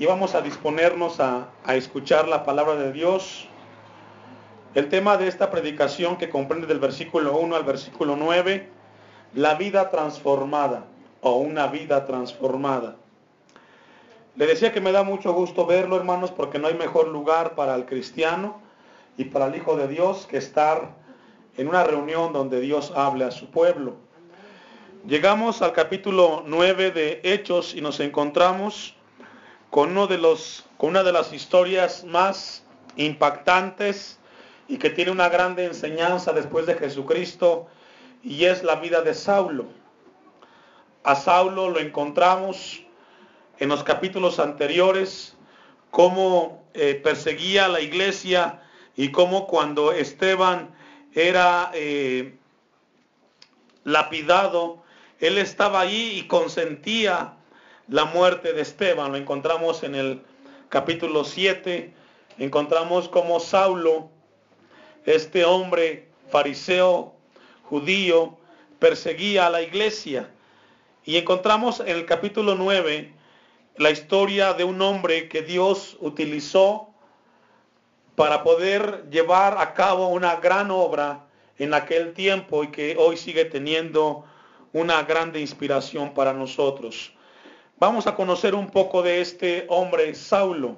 y vamos a disponernos a, a, escuchar la palabra de Dios. El tema de esta predicación que comprende del versículo 1 al versículo 9, la vida transformada o una vida transformada. Le decía que me da mucho gusto verlo, hermanos, porque no hay mejor lugar para el cristiano y para el Hijo de Dios que estar en una reunión donde Dios hable a su pueblo. Llegamos al capítulo 9 de Hechos y nos encontramos con, uno de los, con una de las historias más impactantes y que tiene una grande enseñanza después de Jesucristo y es la vida de Saulo. A Saulo lo encontramos en los capítulos anteriores, cómo eh, perseguía a la iglesia y cómo cuando Esteban era eh, lapidado, él estaba allí y consentía la muerte de Esteban. Lo encontramos en el capítulo 7. Encontramos como Saulo, este hombre fariseo, judío, perseguía a la iglesia. Y encontramos en el capítulo 9 la historia de un hombre que Dios utilizó para poder llevar a cabo una gran obra en aquel tiempo y que hoy sigue teniendo una grande inspiración para nosotros. Vamos a conocer un poco de este hombre, Saulo.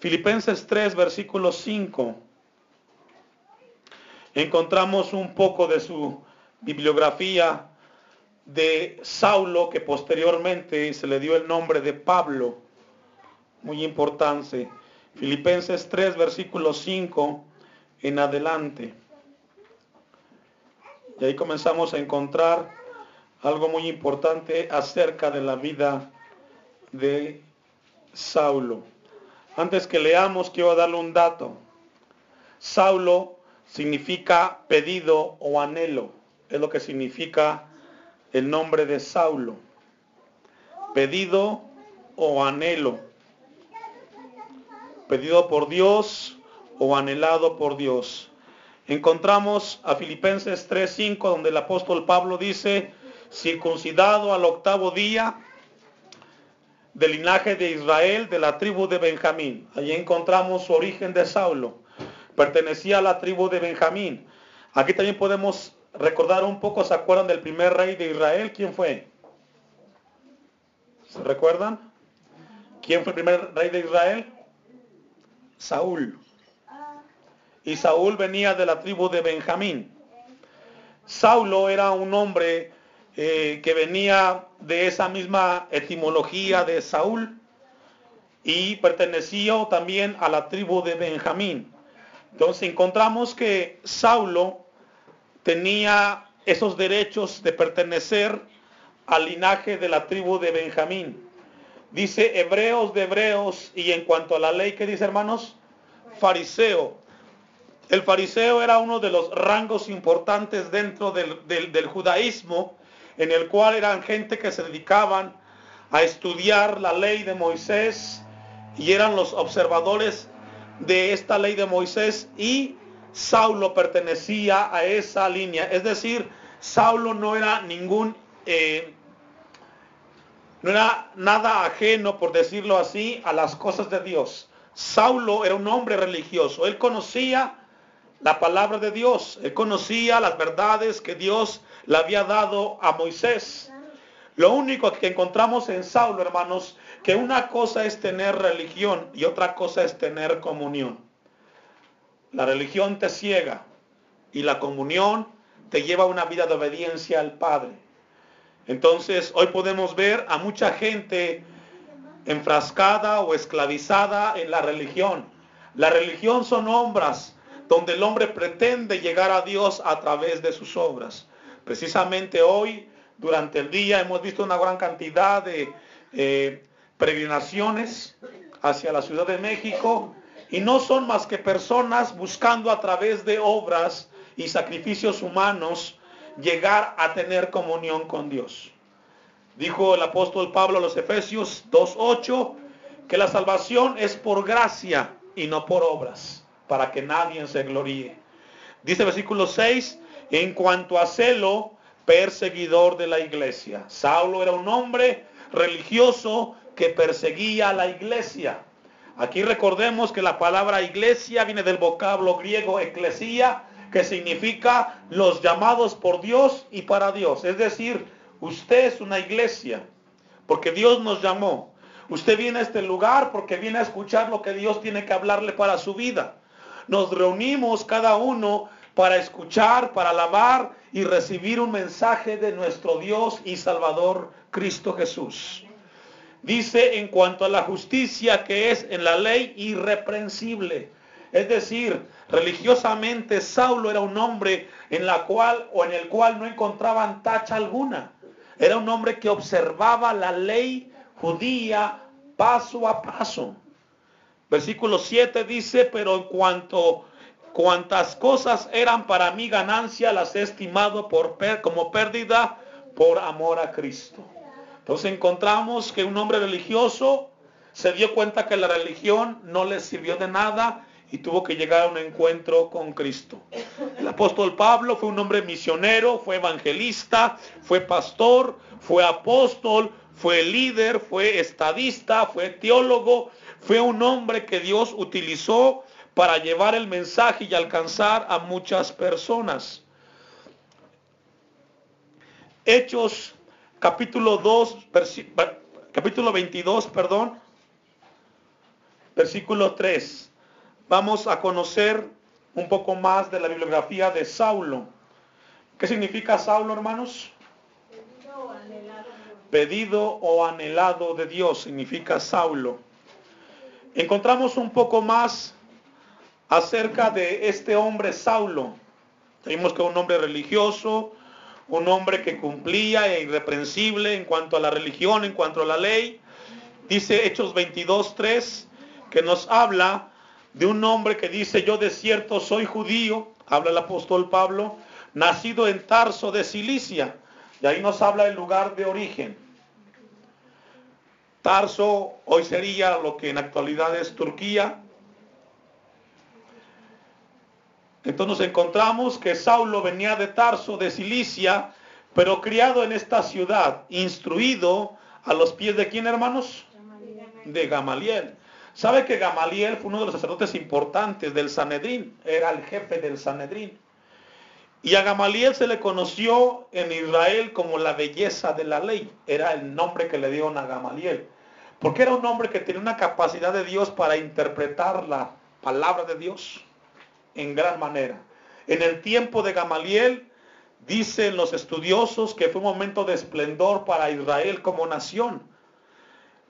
Filipenses 3, versículo 5. Encontramos un poco de su bibliografía de Saulo, que posteriormente se le dio el nombre de Pablo. Muy importante. Filipenses 3, versículo 5 en adelante. Y ahí comenzamos a encontrar algo muy importante acerca de la vida de Saulo. Antes que leamos, quiero darle un dato. Saulo significa pedido o anhelo. Es lo que significa el nombre de Saulo. Pedido o anhelo. Pedido por Dios o anhelado por Dios. Encontramos a Filipenses 3:5 donde el apóstol Pablo dice, circuncidado al octavo día del linaje de Israel, de la tribu de Benjamín. Allí encontramos su origen de Saulo. Pertenecía a la tribu de Benjamín. Aquí también podemos recordar un poco, ¿se acuerdan del primer rey de Israel? ¿Quién fue? ¿Se recuerdan? ¿Quién fue el primer rey de Israel? Saúl. Y Saúl venía de la tribu de Benjamín. Saulo era un hombre eh, que venía de esa misma etimología de Saúl y pertenecía también a la tribu de Benjamín. Entonces encontramos que Saulo tenía esos derechos de pertenecer al linaje de la tribu de Benjamín. Dice hebreos de hebreos y en cuanto a la ley, ¿qué dice hermanos? Fariseo. El fariseo era uno de los rangos importantes dentro del, del judaísmo en el cual eran gente que se dedicaban a estudiar la ley de Moisés y eran los observadores de esta ley de Moisés y Saulo pertenecía a esa línea. Es decir, Saulo no era ningún, eh, no era nada ajeno, por decirlo así, a las cosas de Dios. Saulo era un hombre religioso. Él conocía la palabra de Dios. Él conocía las verdades que Dios le había dado a Moisés. Lo único que encontramos en Saulo, hermanos, que una cosa es tener religión y otra cosa es tener comunión. La religión te ciega y la comunión te lleva a una vida de obediencia al Padre. Entonces, hoy podemos ver a mucha gente enfrascada o esclavizada en la religión. La religión son obras donde el hombre pretende llegar a Dios a través de sus obras. Precisamente hoy, durante el día, hemos visto una gran cantidad de eh, peregrinaciones hacia la Ciudad de México y no son más que personas buscando a través de obras y sacrificios humanos llegar a tener comunión con Dios. Dijo el apóstol Pablo a los Efesios 2.8 que la salvación es por gracia y no por obras, para que nadie se gloríe. Dice versículo 6, en cuanto a celo, perseguidor de la iglesia. Saulo era un hombre religioso que perseguía a la iglesia. Aquí recordemos que la palabra iglesia viene del vocablo griego eclesía, que significa los llamados por Dios y para Dios. Es decir, usted es una iglesia, porque Dios nos llamó. Usted viene a este lugar porque viene a escuchar lo que Dios tiene que hablarle para su vida. Nos reunimos cada uno para escuchar, para alabar y recibir un mensaje de nuestro Dios y Salvador Cristo Jesús. Dice en cuanto a la justicia que es en la ley irreprensible. Es decir, religiosamente Saulo era un hombre en la cual o en el cual no encontraban tacha alguna. Era un hombre que observaba la ley judía paso a paso. Versículo 7 dice, pero en cuanto cuantas cosas eran para mí ganancia, las he estimado por, como pérdida por amor a Cristo. Entonces encontramos que un hombre religioso se dio cuenta que la religión no le sirvió de nada y tuvo que llegar a un encuentro con Cristo. El apóstol Pablo fue un hombre misionero, fue evangelista, fue pastor, fue apóstol, fue líder, fue estadista, fue teólogo, fue un hombre que Dios utilizó para llevar el mensaje y alcanzar a muchas personas. Hechos capítulo 2, capítulo 22, perdón, versículo 3. Vamos a conocer un poco más de la bibliografía de Saulo. ¿Qué significa Saulo, hermanos? Pedido o anhelado de Dios significa Saulo. Encontramos un poco más acerca de este hombre Saulo. Vimos que un hombre religioso, un hombre que cumplía e irreprensible en cuanto a la religión, en cuanto a la ley. Dice Hechos 22.3 que nos habla de un hombre que dice, yo de cierto soy judío, habla el apóstol Pablo, nacido en Tarso de Cilicia. Y ahí nos habla el lugar de origen. Tarso hoy sería lo que en actualidad es Turquía. Entonces nos encontramos que Saulo venía de Tarso, de Cilicia, pero criado en esta ciudad, instruido a los pies de quién, hermanos? De Gamaliel. ¿Sabe que Gamaliel fue uno de los sacerdotes importantes del Sanedrín? Era el jefe del Sanedrín. Y a Gamaliel se le conoció en Israel como la belleza de la ley. Era el nombre que le dieron a Gamaliel. Porque era un hombre que tenía una capacidad de Dios para interpretar la palabra de Dios en gran manera. En el tiempo de Gamaliel, dicen los estudiosos que fue un momento de esplendor para Israel como nación.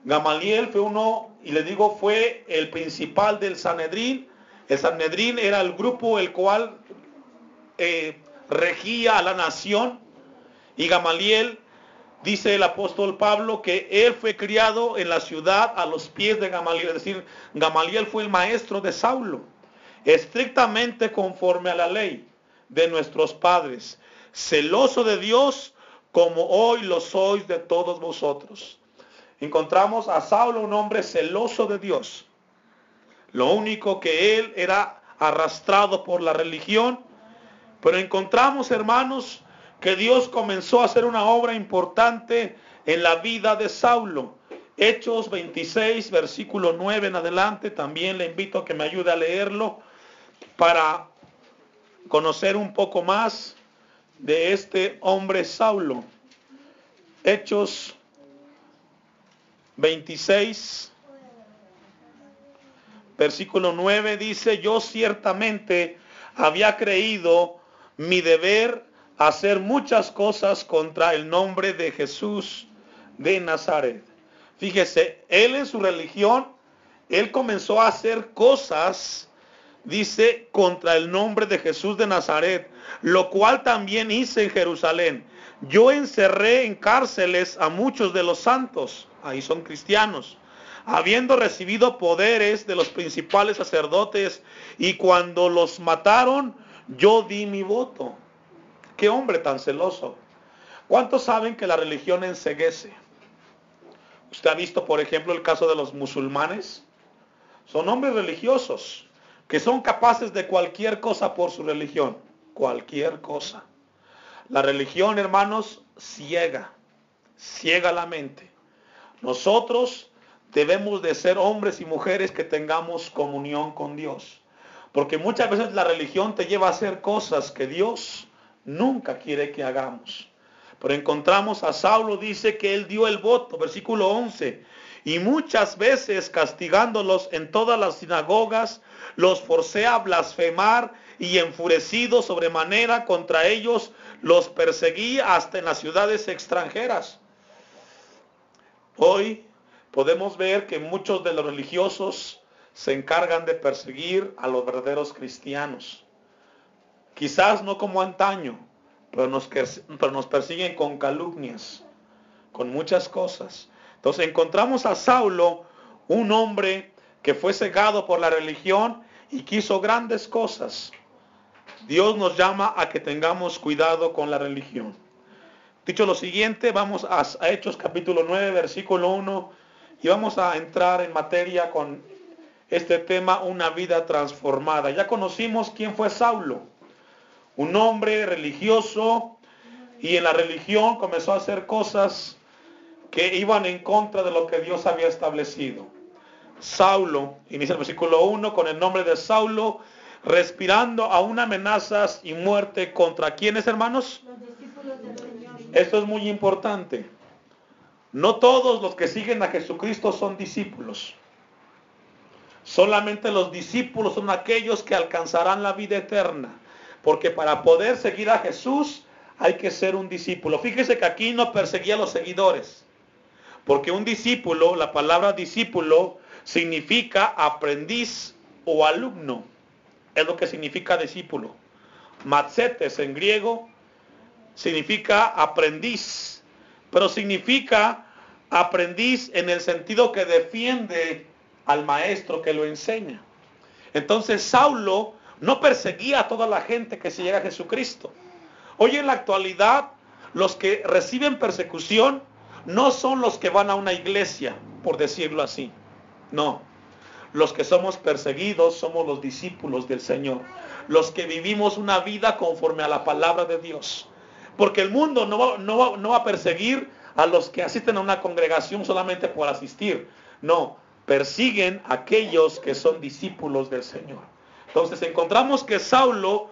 Gamaliel fue uno, y le digo, fue el principal del Sanedrín. El Sanedrín era el grupo el cual eh, regía a la nación. Y Gamaliel, dice el apóstol Pablo, que él fue criado en la ciudad a los pies de Gamaliel. Es decir, Gamaliel fue el maestro de Saulo estrictamente conforme a la ley de nuestros padres, celoso de Dios como hoy lo sois de todos vosotros. Encontramos a Saulo un hombre celoso de Dios. Lo único que él era arrastrado por la religión, pero encontramos, hermanos, que Dios comenzó a hacer una obra importante en la vida de Saulo. Hechos 26, versículo 9 en adelante, también le invito a que me ayude a leerlo para conocer un poco más de este hombre Saulo. Hechos 26, versículo 9 dice, yo ciertamente había creído mi deber hacer muchas cosas contra el nombre de Jesús de Nazaret. Fíjese, él en su religión, él comenzó a hacer cosas dice, contra el nombre de Jesús de Nazaret, lo cual también hice en Jerusalén. Yo encerré en cárceles a muchos de los santos, ahí son cristianos, habiendo recibido poderes de los principales sacerdotes, y cuando los mataron, yo di mi voto. Qué hombre tan celoso. ¿Cuántos saben que la religión enseguece? Usted ha visto, por ejemplo, el caso de los musulmanes. Son hombres religiosos, que son capaces de cualquier cosa por su religión, cualquier cosa. La religión, hermanos, ciega, ciega la mente. Nosotros debemos de ser hombres y mujeres que tengamos comunión con Dios. Porque muchas veces la religión te lleva a hacer cosas que Dios nunca quiere que hagamos. Pero encontramos a Saulo, dice que él dio el voto, versículo 11, y muchas veces castigándolos en todas las sinagogas, los forcé a blasfemar y enfurecido sobremanera contra ellos, los perseguí hasta en las ciudades extranjeras. Hoy podemos ver que muchos de los religiosos se encargan de perseguir a los verdaderos cristianos. Quizás no como antaño, pero nos, pero nos persiguen con calumnias, con muchas cosas. Entonces encontramos a Saulo, un hombre que fue cegado por la religión y quiso grandes cosas. Dios nos llama a que tengamos cuidado con la religión. Dicho lo siguiente, vamos a, Hechos capítulo 9, versículo 1, y vamos a entrar en materia con este tema, una vida transformada. Ya conocimos quién fue Saulo, un hombre religioso, y en la religión comenzó a hacer cosas que iban en contra de lo que Dios había establecido. Saulo, inicia el versículo 1 con el nombre de Saulo, respirando aún amenazas y muerte contra quiénes, hermanos? Esto es muy importante. No todos los que siguen a Jesucristo son discípulos. Solamente los discípulos son aquellos que alcanzarán la vida eterna. Porque para poder seguir a Jesús hay que ser un discípulo. Fíjese que aquí no perseguía a los seguidores. Porque un discípulo, la palabra discípulo, significa aprendiz o alumno. Es lo que significa discípulo. Matzetes en griego significa aprendiz, pero significa aprendiz en el sentido que defiende al maestro que lo enseña. Entonces Saulo no perseguía a toda la gente que se llega a Jesucristo. Hoy en la actualidad los que reciben persecución no son los que van a una iglesia, por decirlo así. No. Los que somos perseguidos somos los discípulos del Señor. Los que vivimos una vida conforme a la palabra de Dios. Porque el mundo no va, no va, a perseguir a los que asisten a una congregación solamente por asistir. No, persiguen a aquellos que son discípulos del Señor. Entonces encontramos que Saulo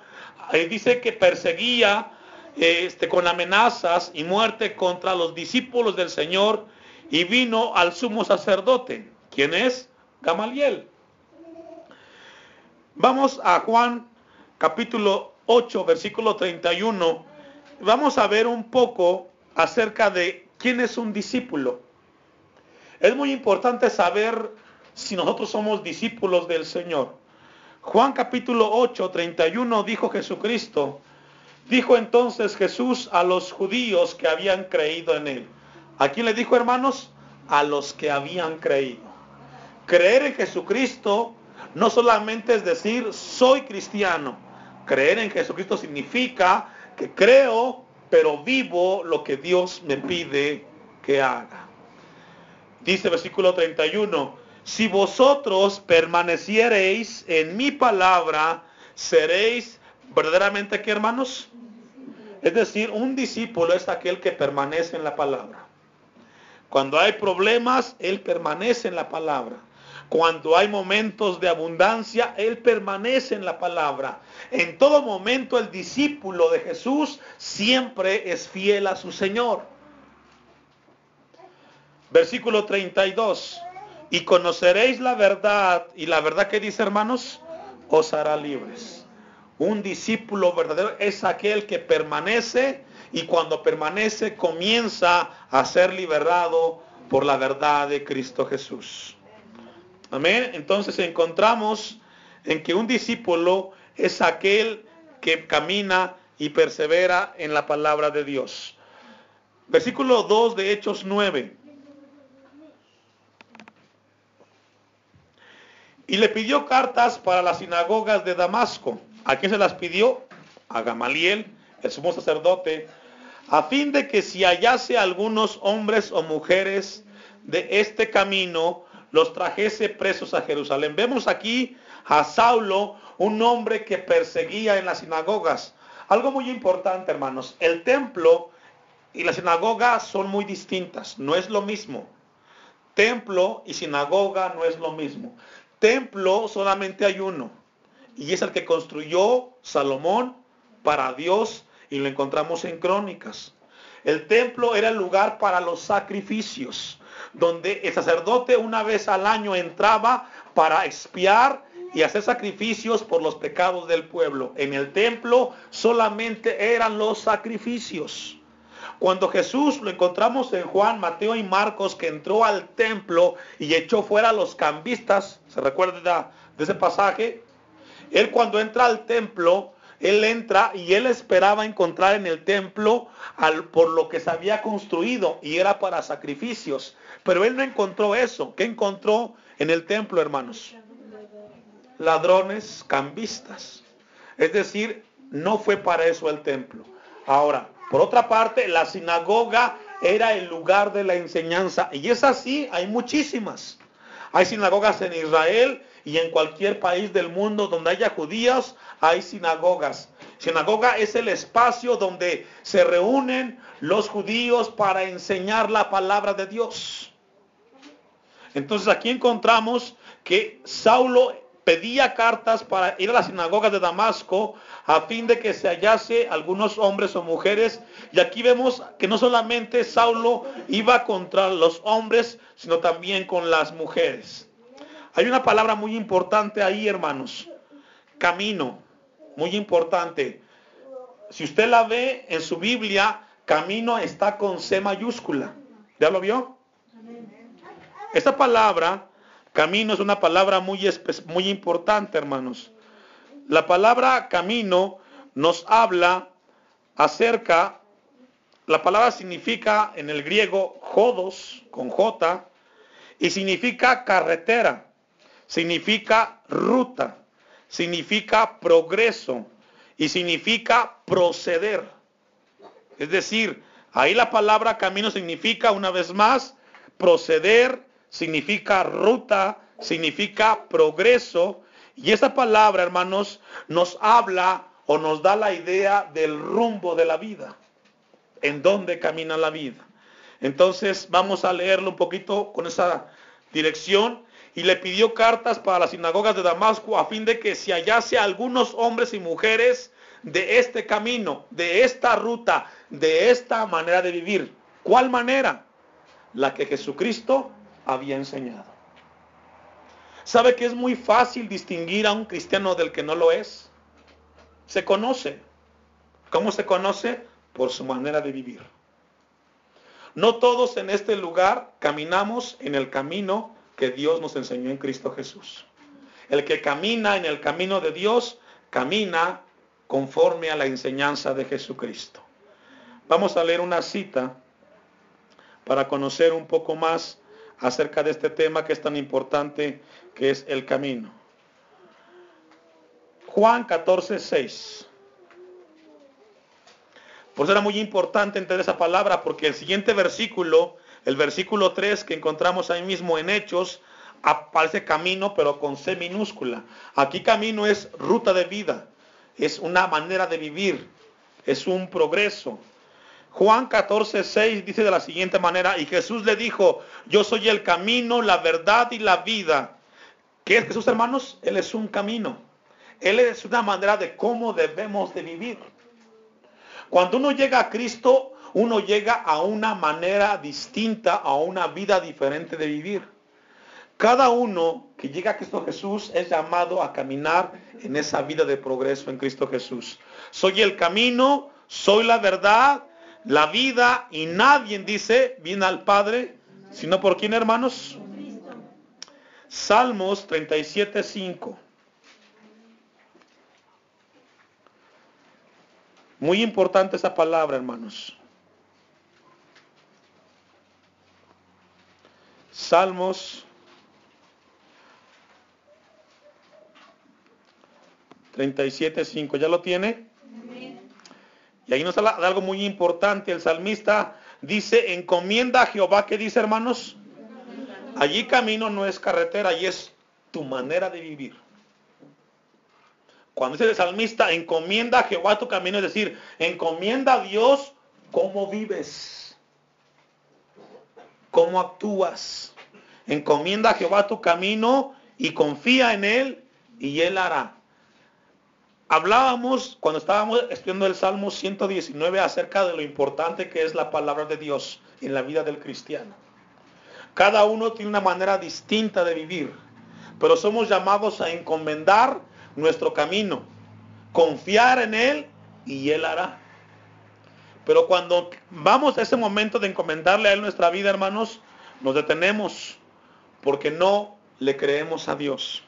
eh, dice que perseguía este, con amenazas y muerte contra los discípulos del Señor y vino al sumo sacerdote. ¿Quién es? Gamaliel. Vamos a Juan capítulo 8, versículo 31 vamos a ver un poco acerca de quién es un discípulo. Es muy importante saber si nosotros somos discípulos del Señor. Juan capítulo 8, 31 dijo Jesucristo, dijo entonces Jesús a los judíos que habían creído en él. ¿A quién le dijo hermanos? A los que habían creído. Creer en Jesucristo no solamente es decir soy cristiano. Creer en Jesucristo significa que creo, pero vivo lo que Dios me pide que haga. Dice versículo 31, si vosotros permaneciereis en mi palabra, seréis verdaderamente que hermanos. Es decir, un discípulo es aquel que permanece en la palabra. Cuando hay problemas, él permanece en la palabra. Cuando hay momentos de abundancia, Él permanece en la palabra. En todo momento el discípulo de Jesús siempre es fiel a su Señor. Versículo 32. Y conoceréis la verdad. Y la verdad que dice hermanos, os hará libres. Un discípulo verdadero es aquel que permanece y cuando permanece comienza a ser liberado por la verdad de Cristo Jesús. Amén. Entonces encontramos en que un discípulo es aquel que camina y persevera en la palabra de Dios. Versículo 2 de Hechos 9. Y le pidió cartas para las sinagogas de Damasco. ¿A quién se las pidió? A Gamaliel, el sumo sacerdote, a fin de que si hallase algunos hombres o mujeres de este camino, los trajese presos a Jerusalén. Vemos aquí a Saulo, un hombre que perseguía en las sinagogas. Algo muy importante, hermanos, el templo y la sinagoga son muy distintas, no es lo mismo. templo y sinagoga no es lo mismo. Templo solamente hay uno, y es el que construyó Salomón para Dios, y lo encontramos en Crónicas. El templo era el lugar para los sacrificios, donde el sacerdote una vez al año entraba para expiar y hacer sacrificios por los pecados del pueblo. En el templo solamente eran los sacrificios. Cuando Jesús lo encontramos en Juan, Mateo y Marcos, que entró al templo y echó fuera a los cambistas, ¿se recuerda de ese pasaje? Él cuando entra al templo, él entra y él esperaba encontrar en el templo al, por lo que se había construido y era para sacrificios. Pero él no encontró eso. ¿Qué encontró en el templo, hermanos? Ladrones cambistas. Es decir, no fue para eso el templo. Ahora, por otra parte, la sinagoga era el lugar de la enseñanza. Y es así, hay muchísimas. Hay sinagogas en Israel y en cualquier país del mundo donde haya judíos, hay sinagogas. Sinagoga es el espacio donde se reúnen los judíos para enseñar la palabra de Dios. Entonces aquí encontramos que Saulo pedía cartas para ir a la sinagoga de Damasco a fin de que se hallase algunos hombres o mujeres. Y aquí vemos que no solamente Saulo iba contra los hombres, sino también con las mujeres. Hay una palabra muy importante ahí, hermanos. Camino, muy importante. Si usted la ve en su Biblia, camino está con C mayúscula. ¿Ya lo vio? Esta palabra, camino, es una palabra muy, muy importante, hermanos. La palabra camino nos habla acerca, la palabra significa en el griego jodos, con J, y significa carretera significa ruta, significa progreso y significa proceder. Es decir, ahí la palabra camino significa, una vez más, proceder, significa ruta, significa progreso. Y esa palabra, hermanos, nos habla o nos da la idea del rumbo de la vida, en dónde camina la vida. Entonces vamos a leerlo un poquito con esa dirección y le pidió cartas para las sinagogas de Damasco a fin de que se hallase algunos hombres y mujeres de este camino, de esta ruta, de esta manera de vivir. ¿Cuál manera? La que Jesucristo había enseñado. ¿Sabe que es muy fácil distinguir a un cristiano del que no lo es? Se conoce. ¿Cómo se conoce? Por su manera de vivir. No todos en este lugar caminamos en el camino que Dios nos enseñó en Cristo Jesús. El que camina en el camino de Dios, camina conforme a la enseñanza de Jesucristo. Vamos a leer una cita para conocer un poco más acerca de este tema que es tan importante, que es el camino. Juan 14, 6. Por eso era muy importante entender esa palabra, porque el siguiente versículo el versículo 3 que encontramos ahí mismo en Hechos aparece camino, pero con C minúscula. Aquí camino es ruta de vida, es una manera de vivir, es un progreso. Juan 14, 6 dice de la siguiente manera, y Jesús le dijo, yo soy el camino, la verdad y la vida. ¿Qué es Jesús, hermanos? Él es un camino. Él es una manera de cómo debemos de vivir. Cuando uno llega a Cristo, uno llega a una manera distinta, a una vida diferente de vivir. Cada uno que llega a Cristo Jesús es llamado a caminar en esa vida de progreso en Cristo Jesús. Soy el camino, soy la verdad, la vida y nadie dice viene al Padre, sino por quién hermanos. Salmos 37, 5. Muy importante esa palabra, hermanos. Salmos 37.5. ¿Ya lo tiene? Y ahí nos habla de algo muy importante. El salmista dice, encomienda a Jehová. ¿Qué dice, hermanos? Allí camino no es carretera, allí es tu manera de vivir. Cuando dice el salmista, encomienda a Jehová tu camino, es decir, encomienda a Dios cómo vives, cómo actúas. Encomienda a Jehová tu camino y confía en Él y Él hará. Hablábamos cuando estábamos estudiando el Salmo 119 acerca de lo importante que es la palabra de Dios en la vida del cristiano. Cada uno tiene una manera distinta de vivir, pero somos llamados a encomendar nuestro camino, confiar en Él y Él hará. Pero cuando vamos a ese momento de encomendarle a Él nuestra vida, hermanos, nos detenemos porque no le creemos a Dios.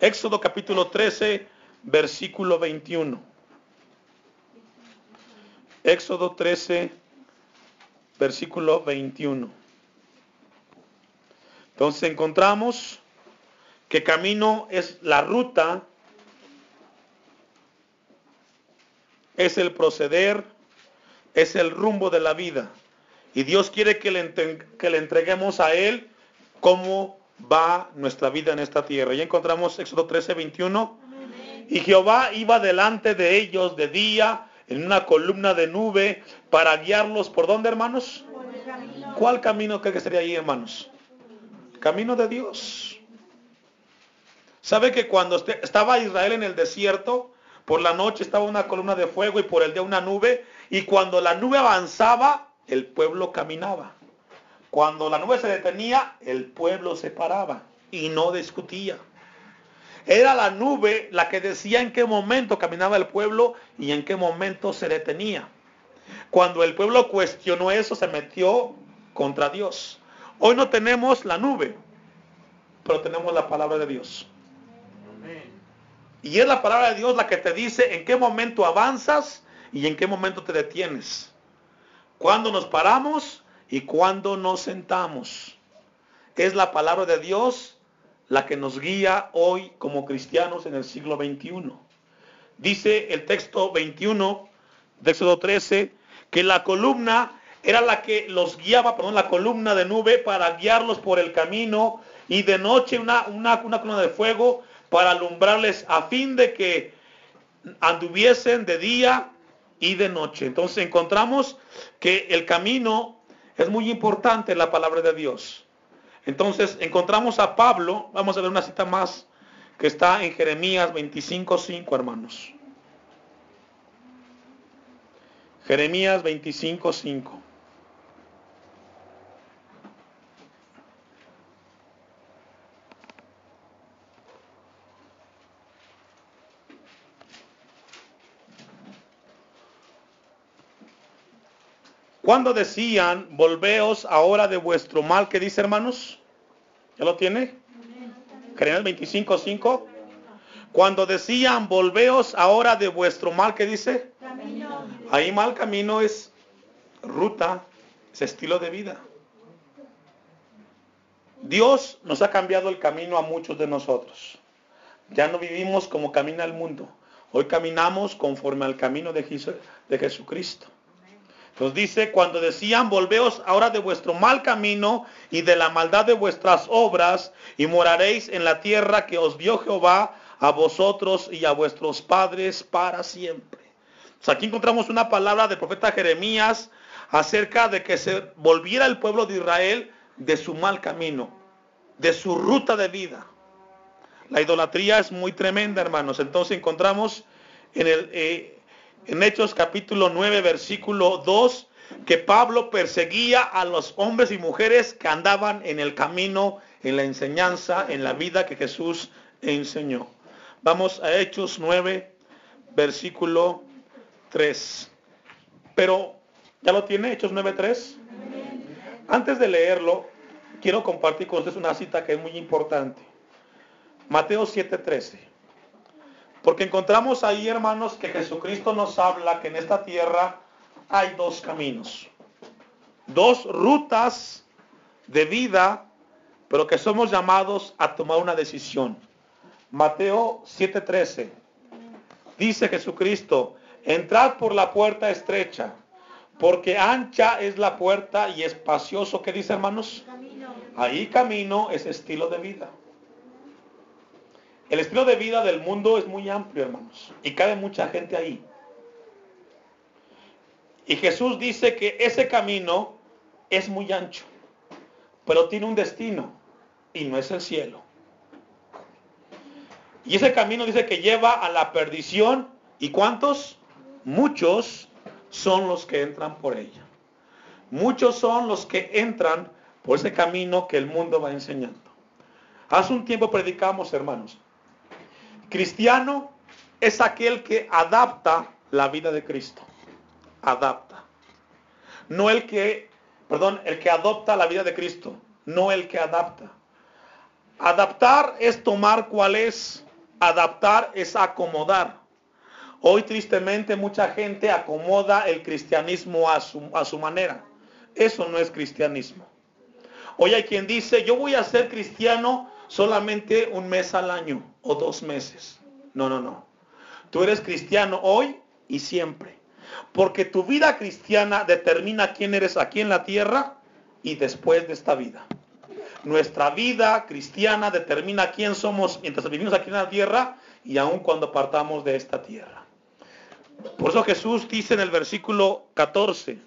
Éxodo capítulo 13, versículo 21. Éxodo 13, versículo 21. Entonces encontramos que camino es la ruta, es el proceder, es el rumbo de la vida. Y Dios quiere que le, que le entreguemos a Él cómo va nuestra vida en esta tierra. Ya encontramos Éxodo 13, 21. Y Jehová iba delante de ellos de día en una columna de nube para guiarlos. ¿Por dónde, hermanos? ¿Cuál camino cree que sería ahí, hermanos? Camino de Dios. ¿Sabe que cuando estaba Israel en el desierto, por la noche estaba una columna de fuego y por el día una nube, y cuando la nube avanzaba, el pueblo caminaba. Cuando la nube se detenía, el pueblo se paraba y no discutía. Era la nube la que decía en qué momento caminaba el pueblo y en qué momento se detenía. Cuando el pueblo cuestionó eso, se metió contra Dios. Hoy no tenemos la nube, pero tenemos la palabra de Dios. Y es la palabra de Dios la que te dice en qué momento avanzas y en qué momento te detienes. Cuando nos paramos y cuando nos sentamos. Es la palabra de Dios la que nos guía hoy como cristianos en el siglo XXI. Dice el texto 21 de Éxodo 13 que la columna era la que los guiaba, perdón, la columna de nube para guiarlos por el camino y de noche una, una columna de fuego para alumbrarles a fin de que anduviesen de día y de noche. Entonces encontramos que el camino es muy importante la palabra de Dios. Entonces encontramos a Pablo, vamos a ver una cita más que está en Jeremías 25.5, hermanos. Jeremías 25.5. Cuando decían, volveos ahora de vuestro mal, ¿qué dice hermanos? ¿Ya lo tiene? Jeremías 25, 5. Cuando decían, volveos ahora de vuestro mal, ¿qué dice? Ahí mal camino es ruta, es estilo de vida. Dios nos ha cambiado el camino a muchos de nosotros. Ya no vivimos como camina el mundo. Hoy caminamos conforme al camino de, de Jesucristo. Nos dice, cuando decían, volveos ahora de vuestro mal camino y de la maldad de vuestras obras, y moraréis en la tierra que os dio Jehová a vosotros y a vuestros padres para siempre. aquí encontramos una palabra del profeta Jeremías acerca de que se volviera el pueblo de Israel de su mal camino, de su ruta de vida. La idolatría es muy tremenda, hermanos. Entonces encontramos en el, eh, en Hechos capítulo 9, versículo 2, que Pablo perseguía a los hombres y mujeres que andaban en el camino, en la enseñanza, en la vida que Jesús enseñó. Vamos a Hechos 9, versículo 3. Pero, ¿ya lo tiene Hechos 9, 3? Antes de leerlo, quiero compartir con ustedes una cita que es muy importante. Mateo 7, 13. Porque encontramos ahí, hermanos, que Jesucristo nos habla que en esta tierra hay dos caminos, dos rutas de vida, pero que somos llamados a tomar una decisión. Mateo 7:13. Dice Jesucristo, entrad por la puerta estrecha, porque ancha es la puerta y espacioso, ¿qué dice hermanos? Ahí camino es estilo de vida. El estilo de vida del mundo es muy amplio, hermanos, y cabe mucha gente ahí. Y Jesús dice que ese camino es muy ancho, pero tiene un destino. y no es el cielo. Y ese camino dice que lleva a la perdición. ¿Y cuántos? Muchos son los que entran por ella. Muchos son los que entran por ese camino que el mundo va enseñando. Hace un tiempo predicamos, hermanos. Cristiano es aquel que adapta la vida de Cristo. Adapta. No el que, perdón, el que adopta la vida de Cristo, no el que adapta. Adaptar es tomar cuál es, adaptar es acomodar. Hoy tristemente mucha gente acomoda el cristianismo a su, a su manera. Eso no es cristianismo. Hoy hay quien dice, yo voy a ser cristiano solamente un mes al año o dos meses. No, no, no. Tú eres cristiano hoy y siempre. Porque tu vida cristiana determina quién eres aquí en la tierra y después de esta vida. Nuestra vida cristiana determina quién somos mientras vivimos aquí en la tierra y aun cuando partamos de esta tierra. Por eso Jesús dice en el versículo 14,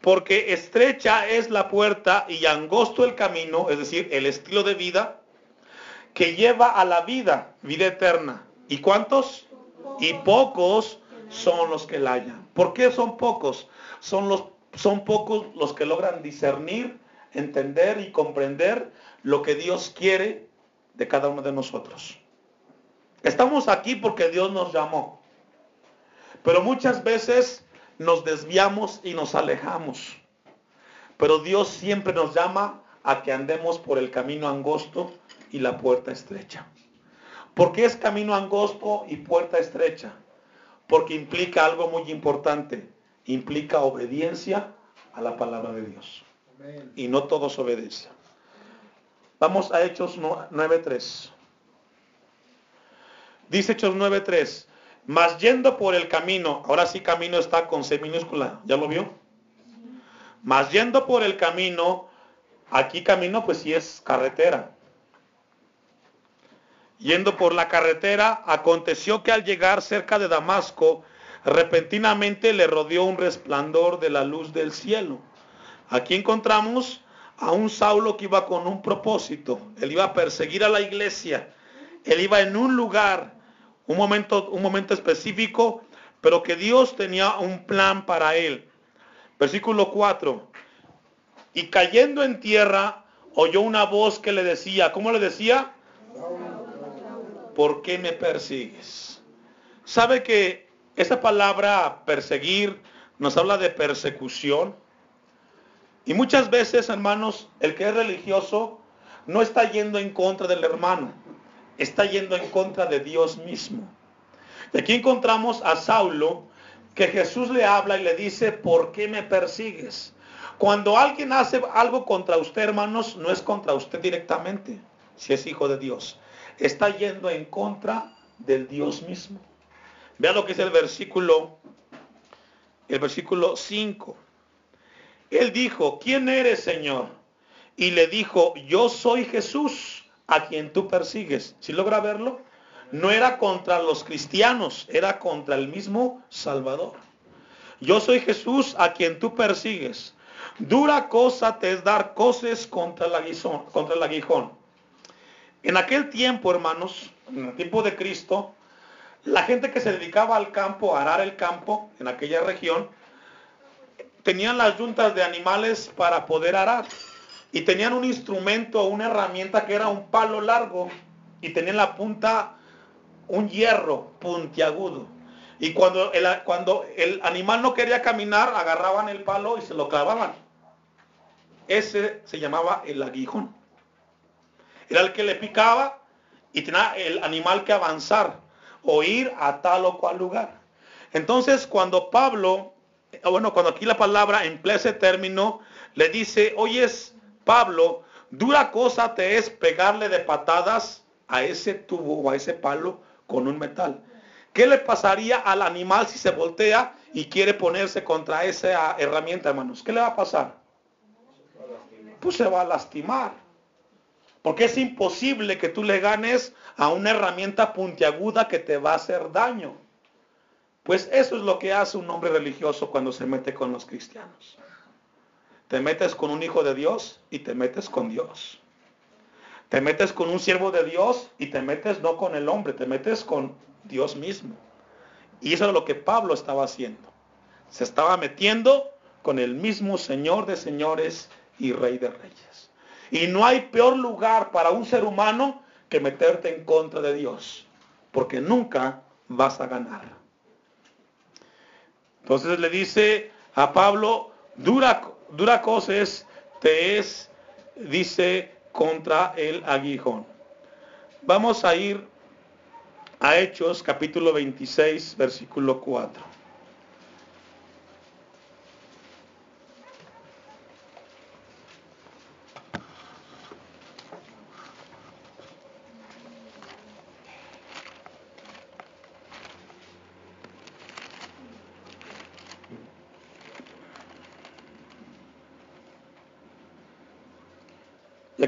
porque estrecha es la puerta y angosto el camino, es decir, el estilo de vida que lleva a la vida, vida eterna. ¿Y cuántos? Y pocos son los que la hallan. ¿Por qué son pocos? Son, los, son pocos los que logran discernir, entender y comprender lo que Dios quiere de cada uno de nosotros. Estamos aquí porque Dios nos llamó. Pero muchas veces nos desviamos y nos alejamos. Pero Dios siempre nos llama a que andemos por el camino angosto y la puerta estrecha. ¿Por qué es camino angosto y puerta estrecha? Porque implica algo muy importante. Implica obediencia a la palabra de Dios. Y no todos obedecen. Vamos a Hechos 9.3. Dice Hechos 9.3. Mas yendo por el camino, ahora sí camino está con C minúscula, ¿ya lo vio? Mas yendo por el camino, aquí camino pues sí es carretera. Yendo por la carretera, aconteció que al llegar cerca de Damasco, repentinamente le rodeó un resplandor de la luz del cielo. Aquí encontramos a un Saulo que iba con un propósito. Él iba a perseguir a la iglesia. Él iba en un lugar un momento, un momento específico, pero que Dios tenía un plan para él. Versículo 4. Y cayendo en tierra, oyó una voz que le decía, ¿cómo le decía? ¿Por qué me persigues? ¿Sabe que esa palabra perseguir nos habla de persecución? Y muchas veces, hermanos, el que es religioso no está yendo en contra del hermano está yendo en contra de Dios mismo. Y aquí encontramos a Saulo que Jesús le habla y le dice, ¿por qué me persigues? Cuando alguien hace algo contra usted, hermanos, no es contra usted directamente, si es hijo de Dios. Está yendo en contra del Dios mismo. Vea lo que es el versículo, el versículo 5. Él dijo, ¿quién eres, Señor? Y le dijo, yo soy Jesús a quien tú persigues. Si logra verlo? No era contra los cristianos, era contra el mismo Salvador. Yo soy Jesús a quien tú persigues. Dura cosa te es dar coces contra el aguijón. Contra el aguijón. En aquel tiempo, hermanos, en el tiempo de Cristo, la gente que se dedicaba al campo, a arar el campo en aquella región, tenían las yuntas de animales para poder arar y tenían un instrumento, una herramienta que era un palo largo y tenían la punta un hierro puntiagudo. Y cuando el, cuando el animal no quería caminar, agarraban el palo y se lo clavaban. Ese se llamaba el aguijón. Era el que le picaba y tenía el animal que avanzar o ir a tal o cual lugar. Entonces, cuando Pablo, bueno, cuando aquí la palabra emplea ese término, le dice, oyes, Pablo, dura cosa te es pegarle de patadas a ese tubo o a ese palo con un metal. ¿Qué le pasaría al animal si se voltea y quiere ponerse contra esa herramienta, hermanos? ¿Qué le va a pasar? Pues se va a lastimar. Porque es imposible que tú le ganes a una herramienta puntiaguda que te va a hacer daño. Pues eso es lo que hace un hombre religioso cuando se mete con los cristianos. Te metes con un hijo de Dios y te metes con Dios. Te metes con un siervo de Dios y te metes no con el hombre, te metes con Dios mismo. Y eso es lo que Pablo estaba haciendo. Se estaba metiendo con el mismo Señor de señores y Rey de reyes. Y no hay peor lugar para un ser humano que meterte en contra de Dios, porque nunca vas a ganar. Entonces le dice a Pablo, dura, dura cosa es, te es, dice, contra el aguijón. Vamos a ir a Hechos capítulo 26, versículo 4.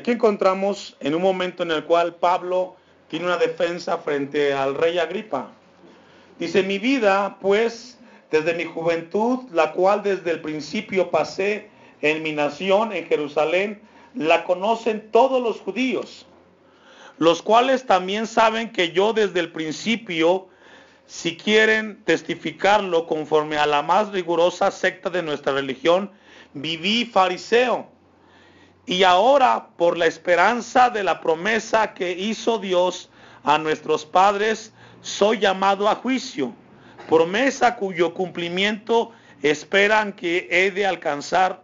Aquí encontramos en un momento en el cual Pablo tiene una defensa frente al rey Agripa. Dice, mi vida, pues, desde mi juventud, la cual desde el principio pasé en mi nación, en Jerusalén, la conocen todos los judíos, los cuales también saben que yo desde el principio, si quieren testificarlo conforme a la más rigurosa secta de nuestra religión, viví fariseo y ahora, por la esperanza de la promesa que hizo Dios a nuestros padres, soy llamado a juicio. Promesa cuyo cumplimiento esperan que he de alcanzar,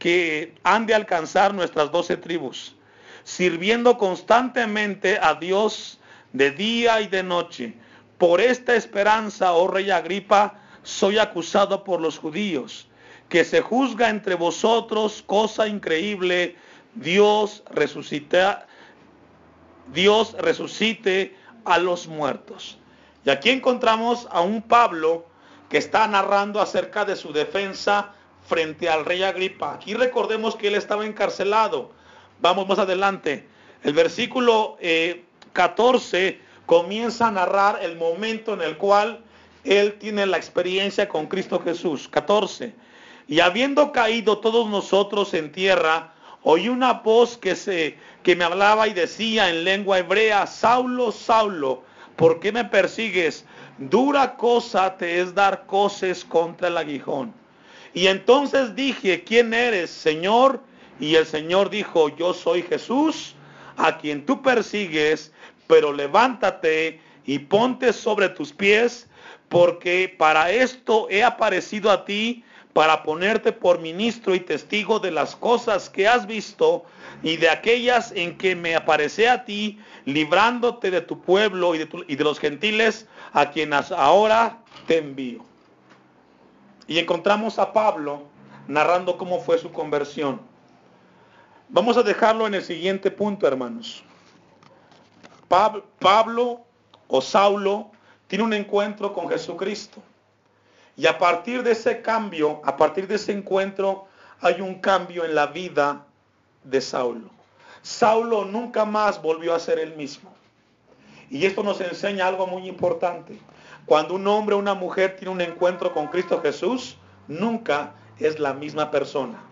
que han de alcanzar nuestras doce tribus, sirviendo constantemente a Dios de día y de noche. Por esta esperanza, oh rey Agripa, soy acusado por los judíos que se juzga entre vosotros cosa increíble, Dios resucita, Dios resucite a los muertos. Y aquí encontramos a un Pablo que está narrando acerca de su defensa frente al rey Agripa. Aquí recordemos que él estaba encarcelado. Vamos más adelante. El versículo 14 eh, comienza a narrar el momento en el cual él tiene la experiencia con Cristo Jesús. 14. Y habiendo caído todos nosotros en tierra, oí una voz que, se, que me hablaba y decía en lengua hebrea, Saulo, Saulo, ¿por qué me persigues? Dura cosa te es dar coces contra el aguijón. Y entonces dije, ¿quién eres, Señor? Y el Señor dijo, yo soy Jesús, a quien tú persigues, pero levántate y ponte sobre tus pies, porque para esto he aparecido a ti para ponerte por ministro y testigo de las cosas que has visto y de aquellas en que me aparecé a ti, librándote de tu pueblo y de, los gentiles a quienes ahora te envío. Y encontramos a Pablo narrando cómo fue su conversión. Vamos a dejarlo en el siguiente punto, hermanos. Pablo o Saulo tiene un encuentro con Jesucristo. Y a partir de ese cambio, a partir de ese encuentro, hay un cambio en la vida de Saulo. Saulo nunca más volvió a ser el mismo. Y esto nos enseña algo muy importante. Cuando un hombre o una mujer tiene un encuentro con Cristo Jesús, nunca es la misma persona.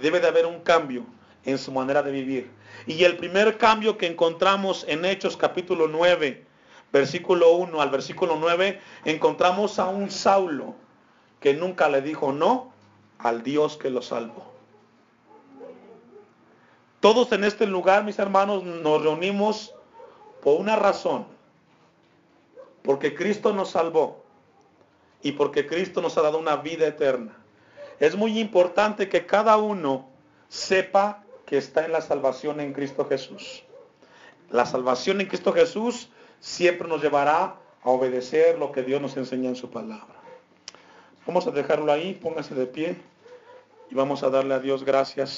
Debe de haber un cambio en su manera de vivir. Y el primer cambio que encontramos en Hechos capítulo 9, versículo 1 al versículo 9, encontramos a un Saulo que nunca le dijo no al Dios que lo salvó. Todos en este lugar, mis hermanos, nos reunimos por una razón. Porque Cristo nos salvó y porque Cristo nos ha dado una vida eterna. Es muy importante que cada uno sepa que está en la salvación en Cristo Jesús. La salvación en Cristo Jesús siempre nos llevará a obedecer lo que Dios nos enseña en su palabra. Vamos a dejarlo ahí, póngase de pie y vamos a darle a Dios gracias